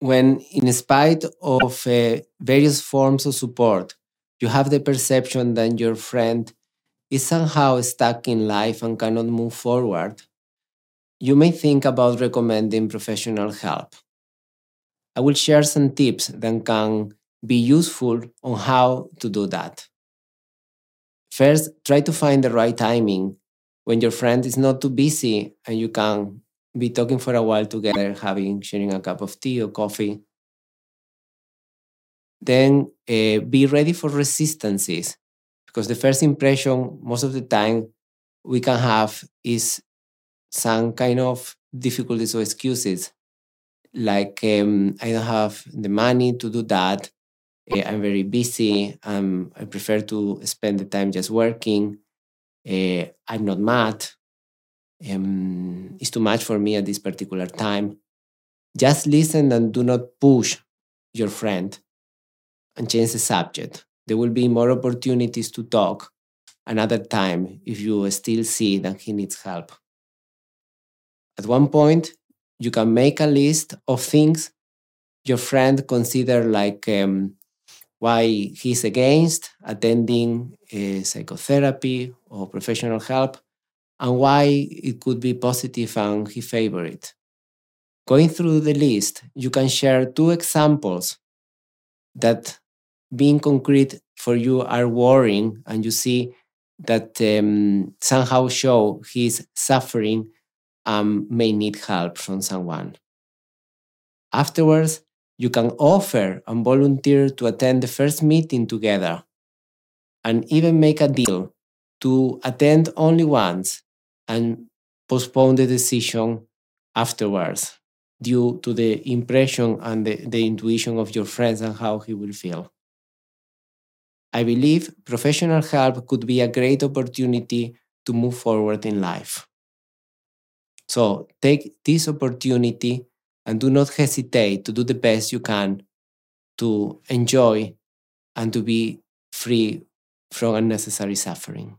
when, in spite of uh, various forms of support, you have the perception that your friend is somehow stuck in life and cannot move forward, you may think about recommending professional help. I will share some tips that can be useful on how to do that. First, try to find the right timing when your friend is not too busy and you can be talking for a while together, having sharing a cup of tea or coffee. Then uh, be ready for resistances because the first impression, most of the time, we can have is some kind of difficulties or excuses like um, I don't have the money to do that. Uh, I'm very busy. Um, I prefer to spend the time just working. Uh, I'm not mad. Um, it's too much for me at this particular time. Just listen and do not push your friend and change the subject. There will be more opportunities to talk another time if you still see that he needs help. At one point, you can make a list of things your friend consider like um, why he's against attending psychotherapy or professional help and why it could be positive and he favor it. Going through the list, you can share two examples that being concrete for you are worrying and you see that um, somehow show he's suffering and may need help from someone. Afterwards, you can offer and volunteer to attend the first meeting together and even make a deal to attend only once and postpone the decision afterwards due to the impression and the, the intuition of your friends and how he will feel. I believe professional help could be a great opportunity to move forward in life. So take this opportunity and do not hesitate to do the best you can to enjoy and to be free from unnecessary suffering.